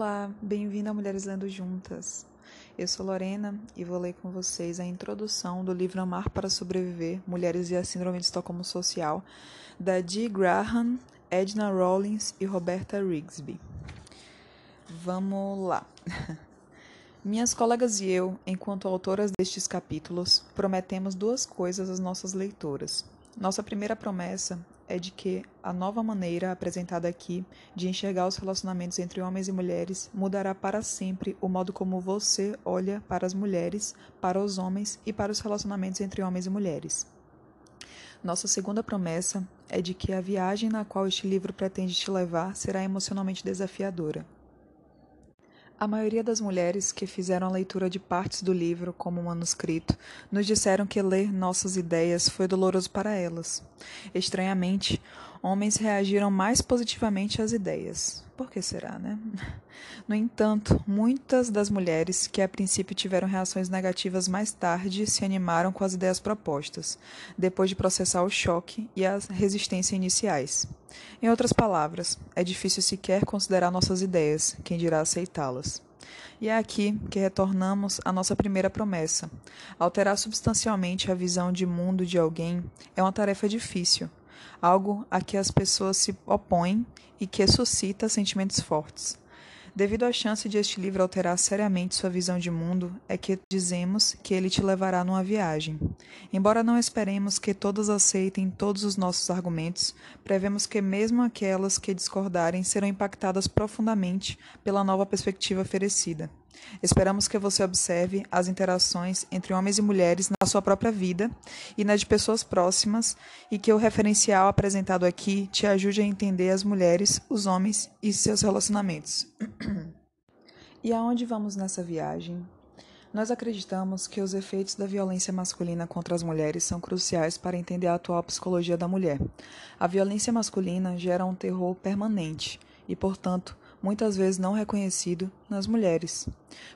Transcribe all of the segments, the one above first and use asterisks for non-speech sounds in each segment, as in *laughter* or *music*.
Olá, bem-vindo a Mulheres Lendo Juntas. Eu sou Lorena e vou ler com vocês a introdução do livro Amar para Sobreviver: Mulheres e a Síndrome de Estocolmo Social, da Dee Graham, Edna Rollins e Roberta Rigsby. Vamos lá. *laughs* Minhas colegas e eu, enquanto autoras destes capítulos, prometemos duas coisas às nossas leitoras. Nossa primeira promessa é de que a nova maneira apresentada aqui de enxergar os relacionamentos entre homens e mulheres mudará para sempre o modo como você olha para as mulheres, para os homens e para os relacionamentos entre homens e mulheres. Nossa segunda promessa é de que a viagem na qual este livro pretende te levar será emocionalmente desafiadora. A maioria das mulheres que fizeram a leitura de partes do livro como manuscrito nos disseram que ler nossas ideias foi doloroso para elas. Estranhamente, homens reagiram mais positivamente às ideias. Por que será, né? *laughs* No entanto, muitas das mulheres que a princípio tiveram reações negativas mais tarde se animaram com as ideias propostas, depois de processar o choque e a resistência iniciais. Em outras palavras, é difícil sequer considerar nossas ideias, quem dirá aceitá-las. E é aqui que retornamos à nossa primeira promessa. Alterar substancialmente a visão de mundo de alguém é uma tarefa difícil, algo a que as pessoas se opõem e que suscita sentimentos fortes. Devido à chance de este livro alterar seriamente sua visão de mundo, é que dizemos que ele te levará numa viagem. Embora não esperemos que todas aceitem todos os nossos argumentos, prevemos que mesmo aquelas que discordarem serão impactadas profundamente pela nova perspectiva oferecida. Esperamos que você observe as interações entre homens e mulheres na sua própria vida e na de pessoas próximas e que o referencial apresentado aqui te ajude a entender as mulheres, os homens e seus relacionamentos. *clears throat* e aonde vamos nessa viagem? Nós acreditamos que os efeitos da violência masculina contra as mulheres são cruciais para entender a atual psicologia da mulher. A violência masculina gera um terror permanente e, portanto, muitas vezes não reconhecido, nas mulheres.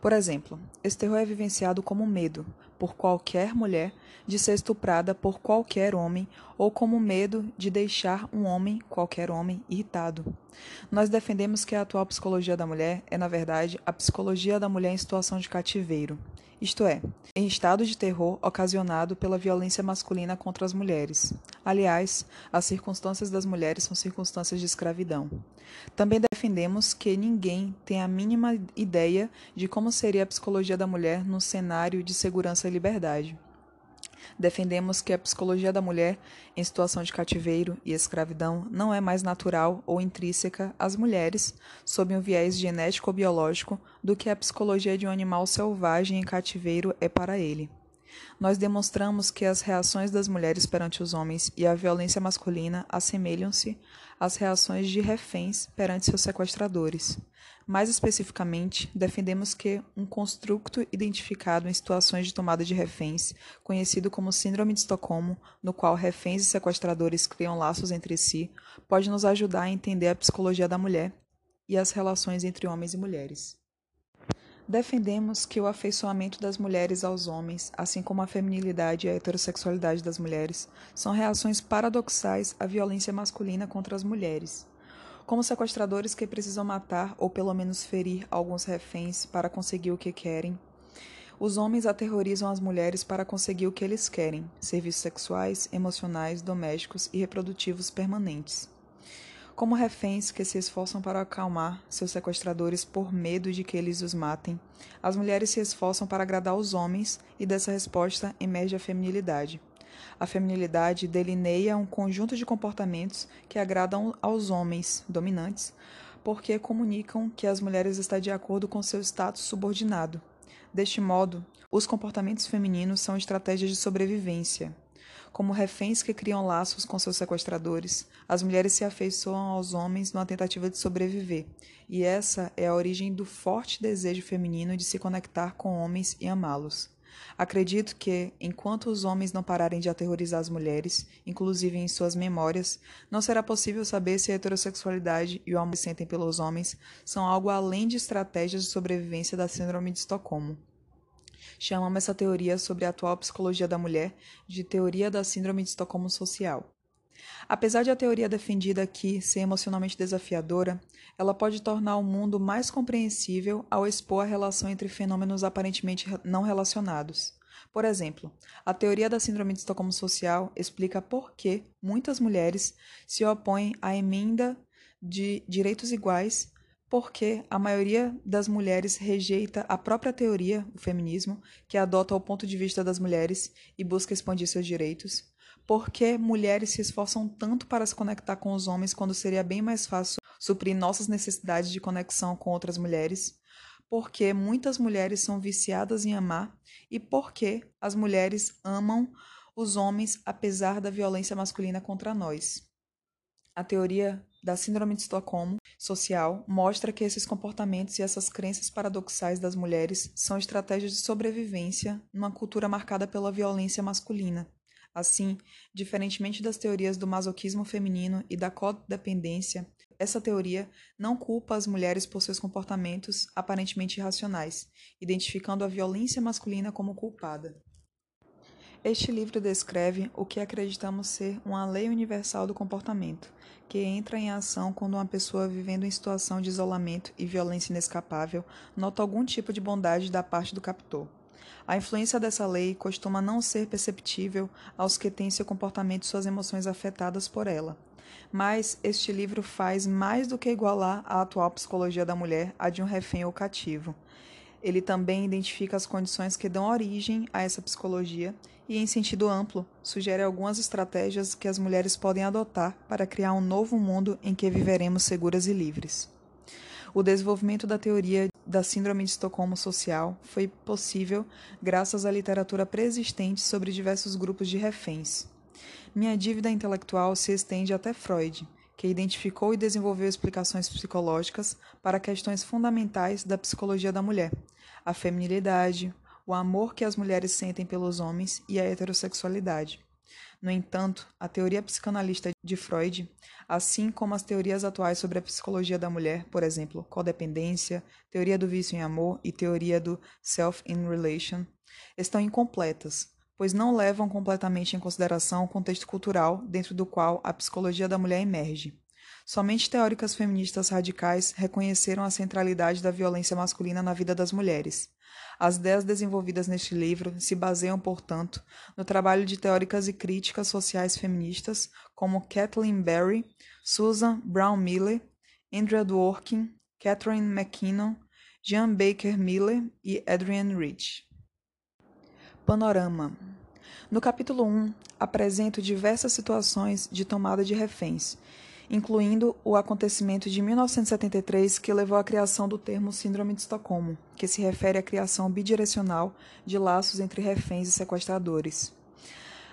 Por exemplo, esse terror é vivenciado como medo, por qualquer mulher, de ser estuprada por qualquer homem, ou como medo de deixar um homem, qualquer homem, irritado. Nós defendemos que a atual psicologia da mulher é, na verdade, a psicologia da mulher em situação de cativeiro isto é, em estado de terror ocasionado pela violência masculina contra as mulheres. Aliás, as circunstâncias das mulheres são circunstâncias de escravidão. Também defendemos que ninguém tem a mínima ideia de como seria a psicologia da mulher num cenário de segurança e liberdade. Defendemos que a psicologia da mulher em situação de cativeiro e escravidão não é mais natural ou intrínseca às mulheres, sob um viés genético ou biológico, do que a psicologia de um animal selvagem em cativeiro é para ele. Nós demonstramos que as reações das mulheres perante os homens e a violência masculina assemelham-se às reações de reféns perante seus sequestradores. Mais especificamente, defendemos que um construto identificado em situações de tomada de reféns, conhecido como Síndrome de Estocolmo, no qual reféns e sequestradores criam laços entre si, pode nos ajudar a entender a psicologia da mulher e as relações entre homens e mulheres. Defendemos que o afeiçoamento das mulheres aos homens, assim como a feminilidade e a heterossexualidade das mulheres, são reações paradoxais à violência masculina contra as mulheres como sequestradores que precisam matar ou pelo menos ferir alguns reféns para conseguir o que querem. Os homens aterrorizam as mulheres para conseguir o que eles querem: serviços sexuais, emocionais, domésticos e reprodutivos permanentes. Como reféns que se esforçam para acalmar seus sequestradores por medo de que eles os matem, as mulheres se esforçam para agradar os homens e dessa resposta emerge a feminilidade. A feminilidade delineia um conjunto de comportamentos que agradam aos homens dominantes, porque comunicam que as mulheres estão de acordo com seu status subordinado. Deste modo, os comportamentos femininos são estratégias de sobrevivência. Como reféns que criam laços com seus sequestradores, as mulheres se afeiçoam aos homens numa tentativa de sobreviver, e essa é a origem do forte desejo feminino de se conectar com homens e amá-los. Acredito que, enquanto os homens não pararem de aterrorizar as mulheres, inclusive em suas memórias, não será possível saber se a heterossexualidade e o amor que sentem pelos homens são algo além de estratégias de sobrevivência da Síndrome de Estocolmo. Chamamos essa teoria sobre a atual psicologia da mulher de teoria da Síndrome de Estocolmo social. Apesar de a teoria defendida aqui ser emocionalmente desafiadora, ela pode tornar o mundo mais compreensível ao expor a relação entre fenômenos aparentemente não relacionados. Por exemplo, a teoria da Síndrome de Estocolmo Social explica por que muitas mulheres se opõem à emenda de direitos iguais, porque a maioria das mulheres rejeita a própria teoria, o feminismo, que adota o ponto de vista das mulheres e busca expandir seus direitos, porque mulheres se esforçam tanto para se conectar com os homens quando seria bem mais fácil suprir nossas necessidades de conexão com outras mulheres, porque muitas mulheres são viciadas em amar e porque as mulheres amam os homens apesar da violência masculina contra nós. A teoria da Síndrome de Estocolmo social mostra que esses comportamentos e essas crenças paradoxais das mulheres são estratégias de sobrevivência numa cultura marcada pela violência masculina. Assim, diferentemente das teorias do masoquismo feminino e da codependência, essa teoria não culpa as mulheres por seus comportamentos aparentemente irracionais, identificando a violência masculina como culpada. Este livro descreve o que acreditamos ser uma lei universal do comportamento, que entra em ação quando uma pessoa vivendo em situação de isolamento e violência inescapável nota algum tipo de bondade da parte do captor. A influência dessa lei costuma não ser perceptível aos que têm seu comportamento e suas emoções afetadas por ela. Mas este livro faz mais do que igualar a atual psicologia da mulher à de um refém ou cativo. Ele também identifica as condições que dão origem a essa psicologia e, em sentido amplo, sugere algumas estratégias que as mulheres podem adotar para criar um novo mundo em que viveremos seguras e livres. O desenvolvimento da teoria da Síndrome de Estocolmo Social foi possível graças à literatura preexistente sobre diversos grupos de reféns. Minha dívida intelectual se estende até Freud, que identificou e desenvolveu explicações psicológicas para questões fundamentais da psicologia da mulher: a feminilidade, o amor que as mulheres sentem pelos homens e a heterossexualidade. No entanto, a teoria psicanalista de Freud, assim como as teorias atuais sobre a psicologia da mulher, por exemplo, codependência, teoria do vício em amor e teoria do self-in-relation, estão incompletas, pois não levam completamente em consideração o contexto cultural dentro do qual a psicologia da mulher emerge. Somente teóricas feministas radicais reconheceram a centralidade da violência masculina na vida das mulheres, as ideias desenvolvidas neste livro se baseiam, portanto, no trabalho de teóricas e críticas sociais feministas como Kathleen Berry, Susan Brown Miller, Andrea Dworkin, Catherine McKinnon, Jean Baker Miller e Adrienne Rich. Panorama No capítulo 1, apresento diversas situações de tomada de reféns incluindo o acontecimento de 1973 que levou à criação do termo Síndrome de Estocolmo, que se refere à criação bidirecional de laços entre reféns e sequestradores.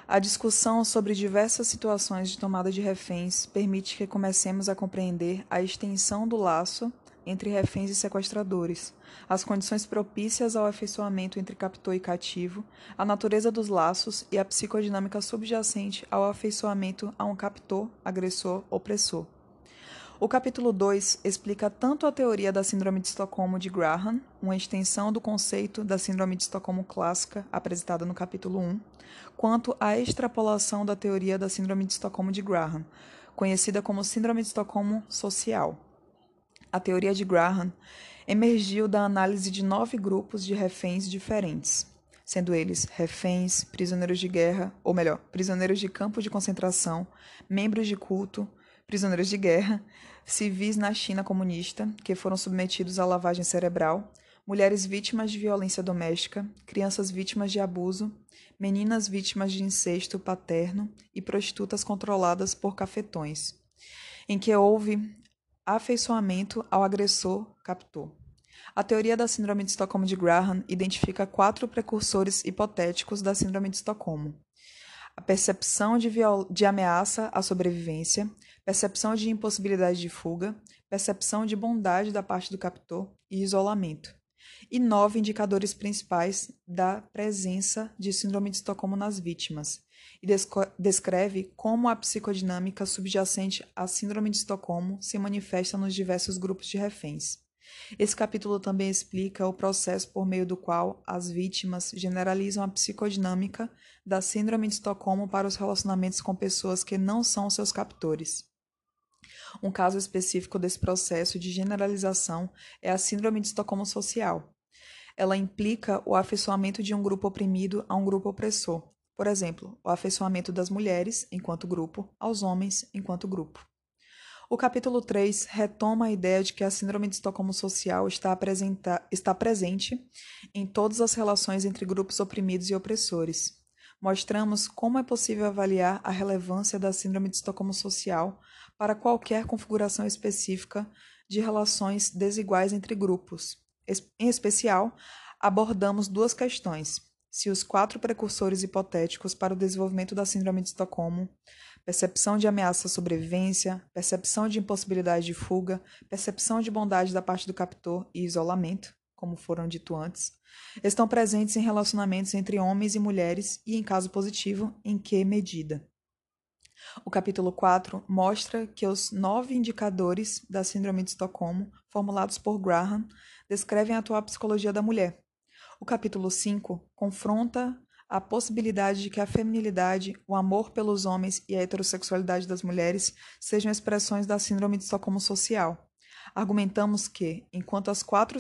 A discussão sobre diversas situações de tomada de reféns permite que comecemos a compreender a extensão do laço entre reféns e sequestradores, as condições propícias ao afeiçoamento entre captor e cativo, a natureza dos laços e a psicodinâmica subjacente ao afeiçoamento a um captor, agressor, opressor. O capítulo 2 explica tanto a teoria da Síndrome de Estocolmo de Graham, uma extensão do conceito da Síndrome de Estocolmo clássica apresentada no capítulo 1, quanto a extrapolação da teoria da Síndrome de Estocolmo de Graham, conhecida como Síndrome de Estocolmo social. A teoria de Graham emergiu da análise de nove grupos de reféns diferentes, sendo eles reféns, prisioneiros de guerra, ou melhor, prisioneiros de campo de concentração, membros de culto, prisioneiros de guerra, civis na China comunista, que foram submetidos à lavagem cerebral, mulheres vítimas de violência doméstica, crianças vítimas de abuso, meninas vítimas de incesto paterno e prostitutas controladas por cafetões, em que houve afeiçoamento ao agressor captor. A teoria da Síndrome de Estocolmo de Graham identifica quatro precursores hipotéticos da Síndrome de Estocolmo: a percepção de, de ameaça à sobrevivência, percepção de impossibilidade de fuga, percepção de bondade da parte do captor e isolamento. E nove indicadores principais da presença de Síndrome de Estocolmo nas vítimas, e descreve como a psicodinâmica subjacente à Síndrome de Estocolmo se manifesta nos diversos grupos de reféns. Esse capítulo também explica o processo por meio do qual as vítimas generalizam a psicodinâmica da Síndrome de Estocolmo para os relacionamentos com pessoas que não são seus captores. Um caso específico desse processo de generalização é a Síndrome de Estocolmo Social. Ela implica o afeiçoamento de um grupo oprimido a um grupo opressor. Por exemplo, o afeiçoamento das mulheres, enquanto grupo, aos homens, enquanto grupo. O capítulo 3 retoma a ideia de que a Síndrome de Estocolmo Social está, está presente em todas as relações entre grupos oprimidos e opressores. Mostramos como é possível avaliar a relevância da Síndrome de Estocolmo Social para qualquer configuração específica de relações desiguais entre grupos. Em especial, abordamos duas questões: se os quatro precursores hipotéticos para o desenvolvimento da Síndrome de Estocolmo percepção de ameaça à sobrevivência, percepção de impossibilidade de fuga, percepção de bondade da parte do captor e isolamento, como foram dito antes, estão presentes em relacionamentos entre homens e mulheres e, em caso positivo, em que medida. O capítulo 4 mostra que os nove indicadores da Síndrome de Estocolmo, formulados por Graham, descrevem a atual psicologia da mulher. O capítulo 5 confronta a possibilidade de que a feminilidade, o amor pelos homens e a heterossexualidade das mulheres sejam expressões da síndrome de Estocolmo social. Argumentamos que, enquanto as quatro,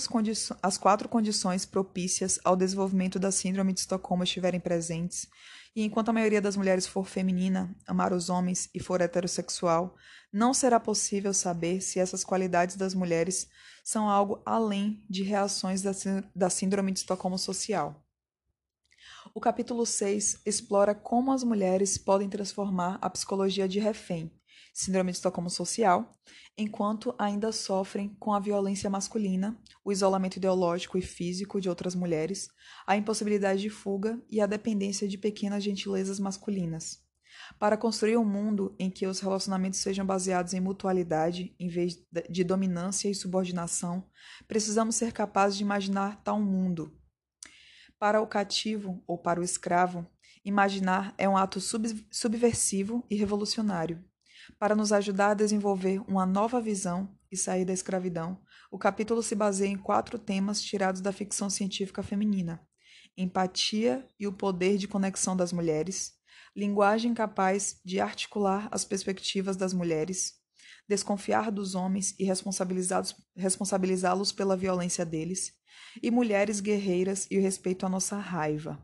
as quatro condições propícias ao desenvolvimento da síndrome de Estocolmo estiverem presentes, e enquanto a maioria das mulheres for feminina, amar os homens e for heterossexual, não será possível saber se essas qualidades das mulheres são algo além de reações da síndrome de Estocolmo social. O capítulo 6 explora como as mulheres podem transformar a psicologia de refém, síndrome de Estocolmo social, enquanto ainda sofrem com a violência masculina, o isolamento ideológico e físico de outras mulheres, a impossibilidade de fuga e a dependência de pequenas gentilezas masculinas. Para construir um mundo em que os relacionamentos sejam baseados em mutualidade em vez de dominância e subordinação, precisamos ser capazes de imaginar tal mundo, para o cativo ou para o escravo, imaginar é um ato sub subversivo e revolucionário. Para nos ajudar a desenvolver uma nova visão e sair da escravidão, o capítulo se baseia em quatro temas tirados da ficção científica feminina: empatia e o poder de conexão das mulheres, linguagem capaz de articular as perspectivas das mulheres, desconfiar dos homens e responsabilizá-los pela violência deles, e mulheres guerreiras e o respeito à nossa raiva.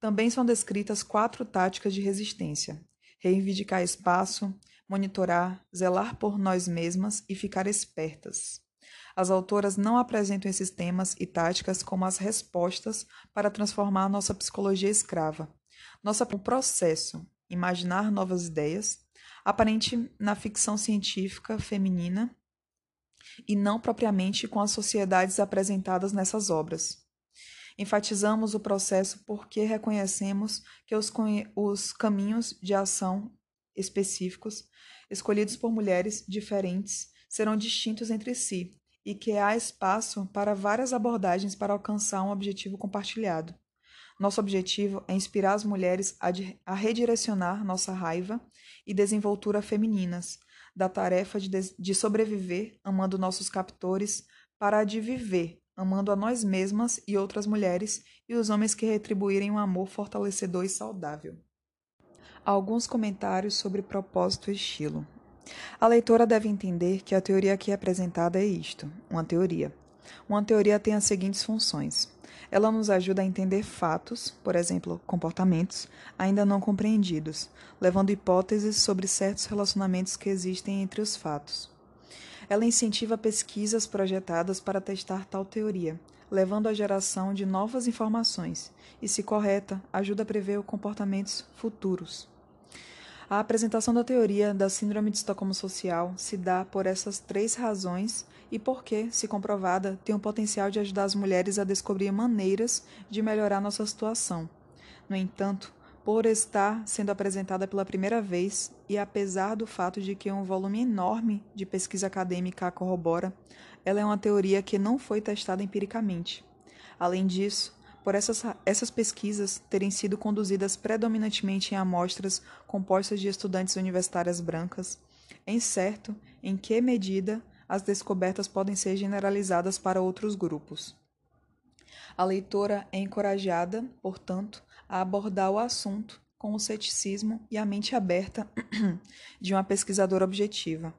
Também são descritas quatro táticas de resistência: reivindicar espaço, monitorar, zelar por nós mesmas e ficar espertas. As autoras não apresentam esses temas e táticas como as respostas para transformar nossa psicologia escrava. Nosso processo, imaginar novas ideias, aparente na ficção científica feminina e não propriamente com as sociedades apresentadas nessas obras. Enfatizamos o processo porque reconhecemos que os, os caminhos de ação específicos, escolhidos por mulheres diferentes, serão distintos entre si e que há espaço para várias abordagens para alcançar um objetivo compartilhado. Nosso objetivo é inspirar as mulheres a, a redirecionar nossa raiva e desenvoltura femininas, da tarefa de, de sobreviver amando nossos captores para a de viver amando a nós mesmas e outras mulheres e os homens que retribuírem um amor fortalecedor e saudável. Alguns comentários sobre propósito e estilo. A leitora deve entender que a teoria aqui apresentada é isto, uma teoria. Uma teoria tem as seguintes funções: ela nos ajuda a entender fatos, por exemplo, comportamentos, ainda não compreendidos, levando hipóteses sobre certos relacionamentos que existem entre os fatos. Ela incentiva pesquisas projetadas para testar tal teoria, levando à geração de novas informações e, se correta, ajuda a prever comportamentos futuros. A apresentação da teoria da Síndrome de Estocolmo Social se dá por essas três razões e porque, se comprovada, tem o potencial de ajudar as mulheres a descobrir maneiras de melhorar nossa situação. No entanto, por estar sendo apresentada pela primeira vez e apesar do fato de que um volume enorme de pesquisa acadêmica a corrobora, ela é uma teoria que não foi testada empiricamente. Além disso, por essas, essas pesquisas terem sido conduzidas predominantemente em amostras compostas de estudantes universitárias brancas, é incerto em que medida as descobertas podem ser generalizadas para outros grupos. A leitora é encorajada, portanto, a abordar o assunto com o ceticismo e a mente aberta *clears throat* de uma pesquisadora objetiva.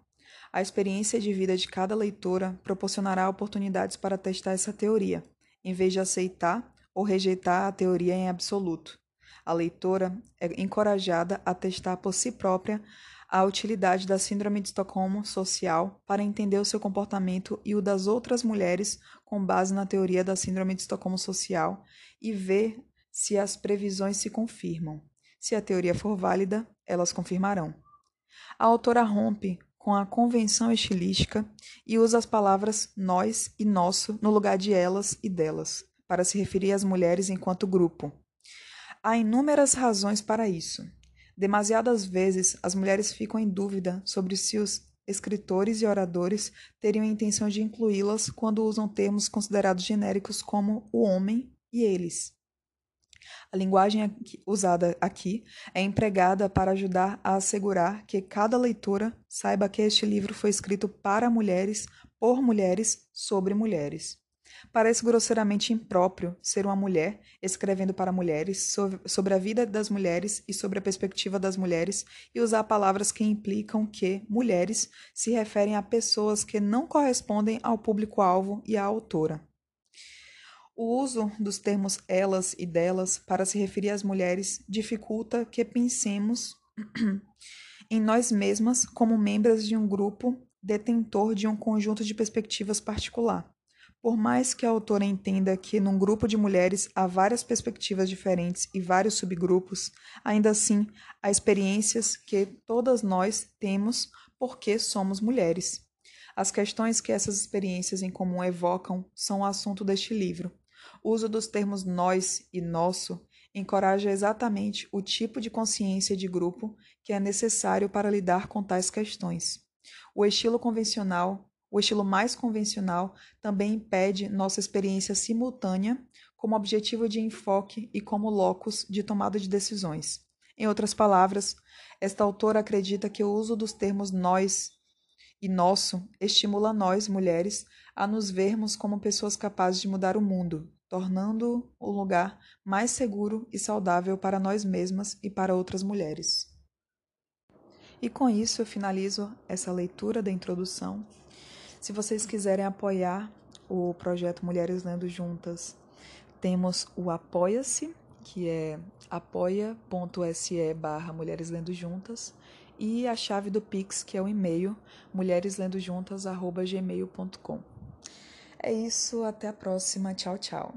A experiência de vida de cada leitora proporcionará oportunidades para testar essa teoria, em vez de aceitar ou rejeitar a teoria em absoluto. A leitora é encorajada a testar por si própria a utilidade da Síndrome de Estocolmo social para entender o seu comportamento e o das outras mulheres com base na teoria da Síndrome de Estocolmo social e ver se as previsões se confirmam. Se a teoria for válida, elas confirmarão. A autora rompe com a convenção estilística e usa as palavras nós e nosso no lugar de elas e delas, para se referir às mulheres enquanto grupo. Há inúmeras razões para isso. Demasiadas vezes as mulheres ficam em dúvida sobre se os escritores e oradores teriam a intenção de incluí-las quando usam termos considerados genéricos como o homem e eles. A linguagem usada aqui é empregada para ajudar a assegurar que cada leitora saiba que este livro foi escrito para mulheres, por mulheres, sobre mulheres. Parece grosseiramente impróprio ser uma mulher escrevendo para mulheres sobre a vida das mulheres e sobre a perspectiva das mulheres e usar palavras que implicam que mulheres se referem a pessoas que não correspondem ao público-alvo e à autora. O uso dos termos elas e delas para se referir às mulheres dificulta que pensemos *clears throat* em nós mesmas como membros de um grupo detentor de um conjunto de perspectivas particular. Por mais que a autora entenda que num grupo de mulheres há várias perspectivas diferentes e vários subgrupos, ainda assim há experiências que todas nós temos porque somos mulheres. As questões que essas experiências em comum evocam são o assunto deste livro, o uso dos termos nós e nosso encoraja exatamente o tipo de consciência de grupo que é necessário para lidar com tais questões. O estilo convencional, o estilo mais convencional, também impede nossa experiência simultânea como objetivo de enfoque e como locus de tomada de decisões. Em outras palavras, esta autora acredita que o uso dos termos nós e nosso estimula nós, mulheres, a nos vermos como pessoas capazes de mudar o mundo, tornando o lugar mais seguro e saudável para nós mesmas e para outras mulheres. E com isso eu finalizo essa leitura da introdução. Se vocês quiserem apoiar o projeto Mulheres Lendo Juntas, temos o Apoia-se, que é apoia.se barra Mulheres Lendo Juntas, e a chave do Pix, que é o e-mail mulhereslendojuntas.gmail.com. É isso, até a próxima. Tchau, tchau.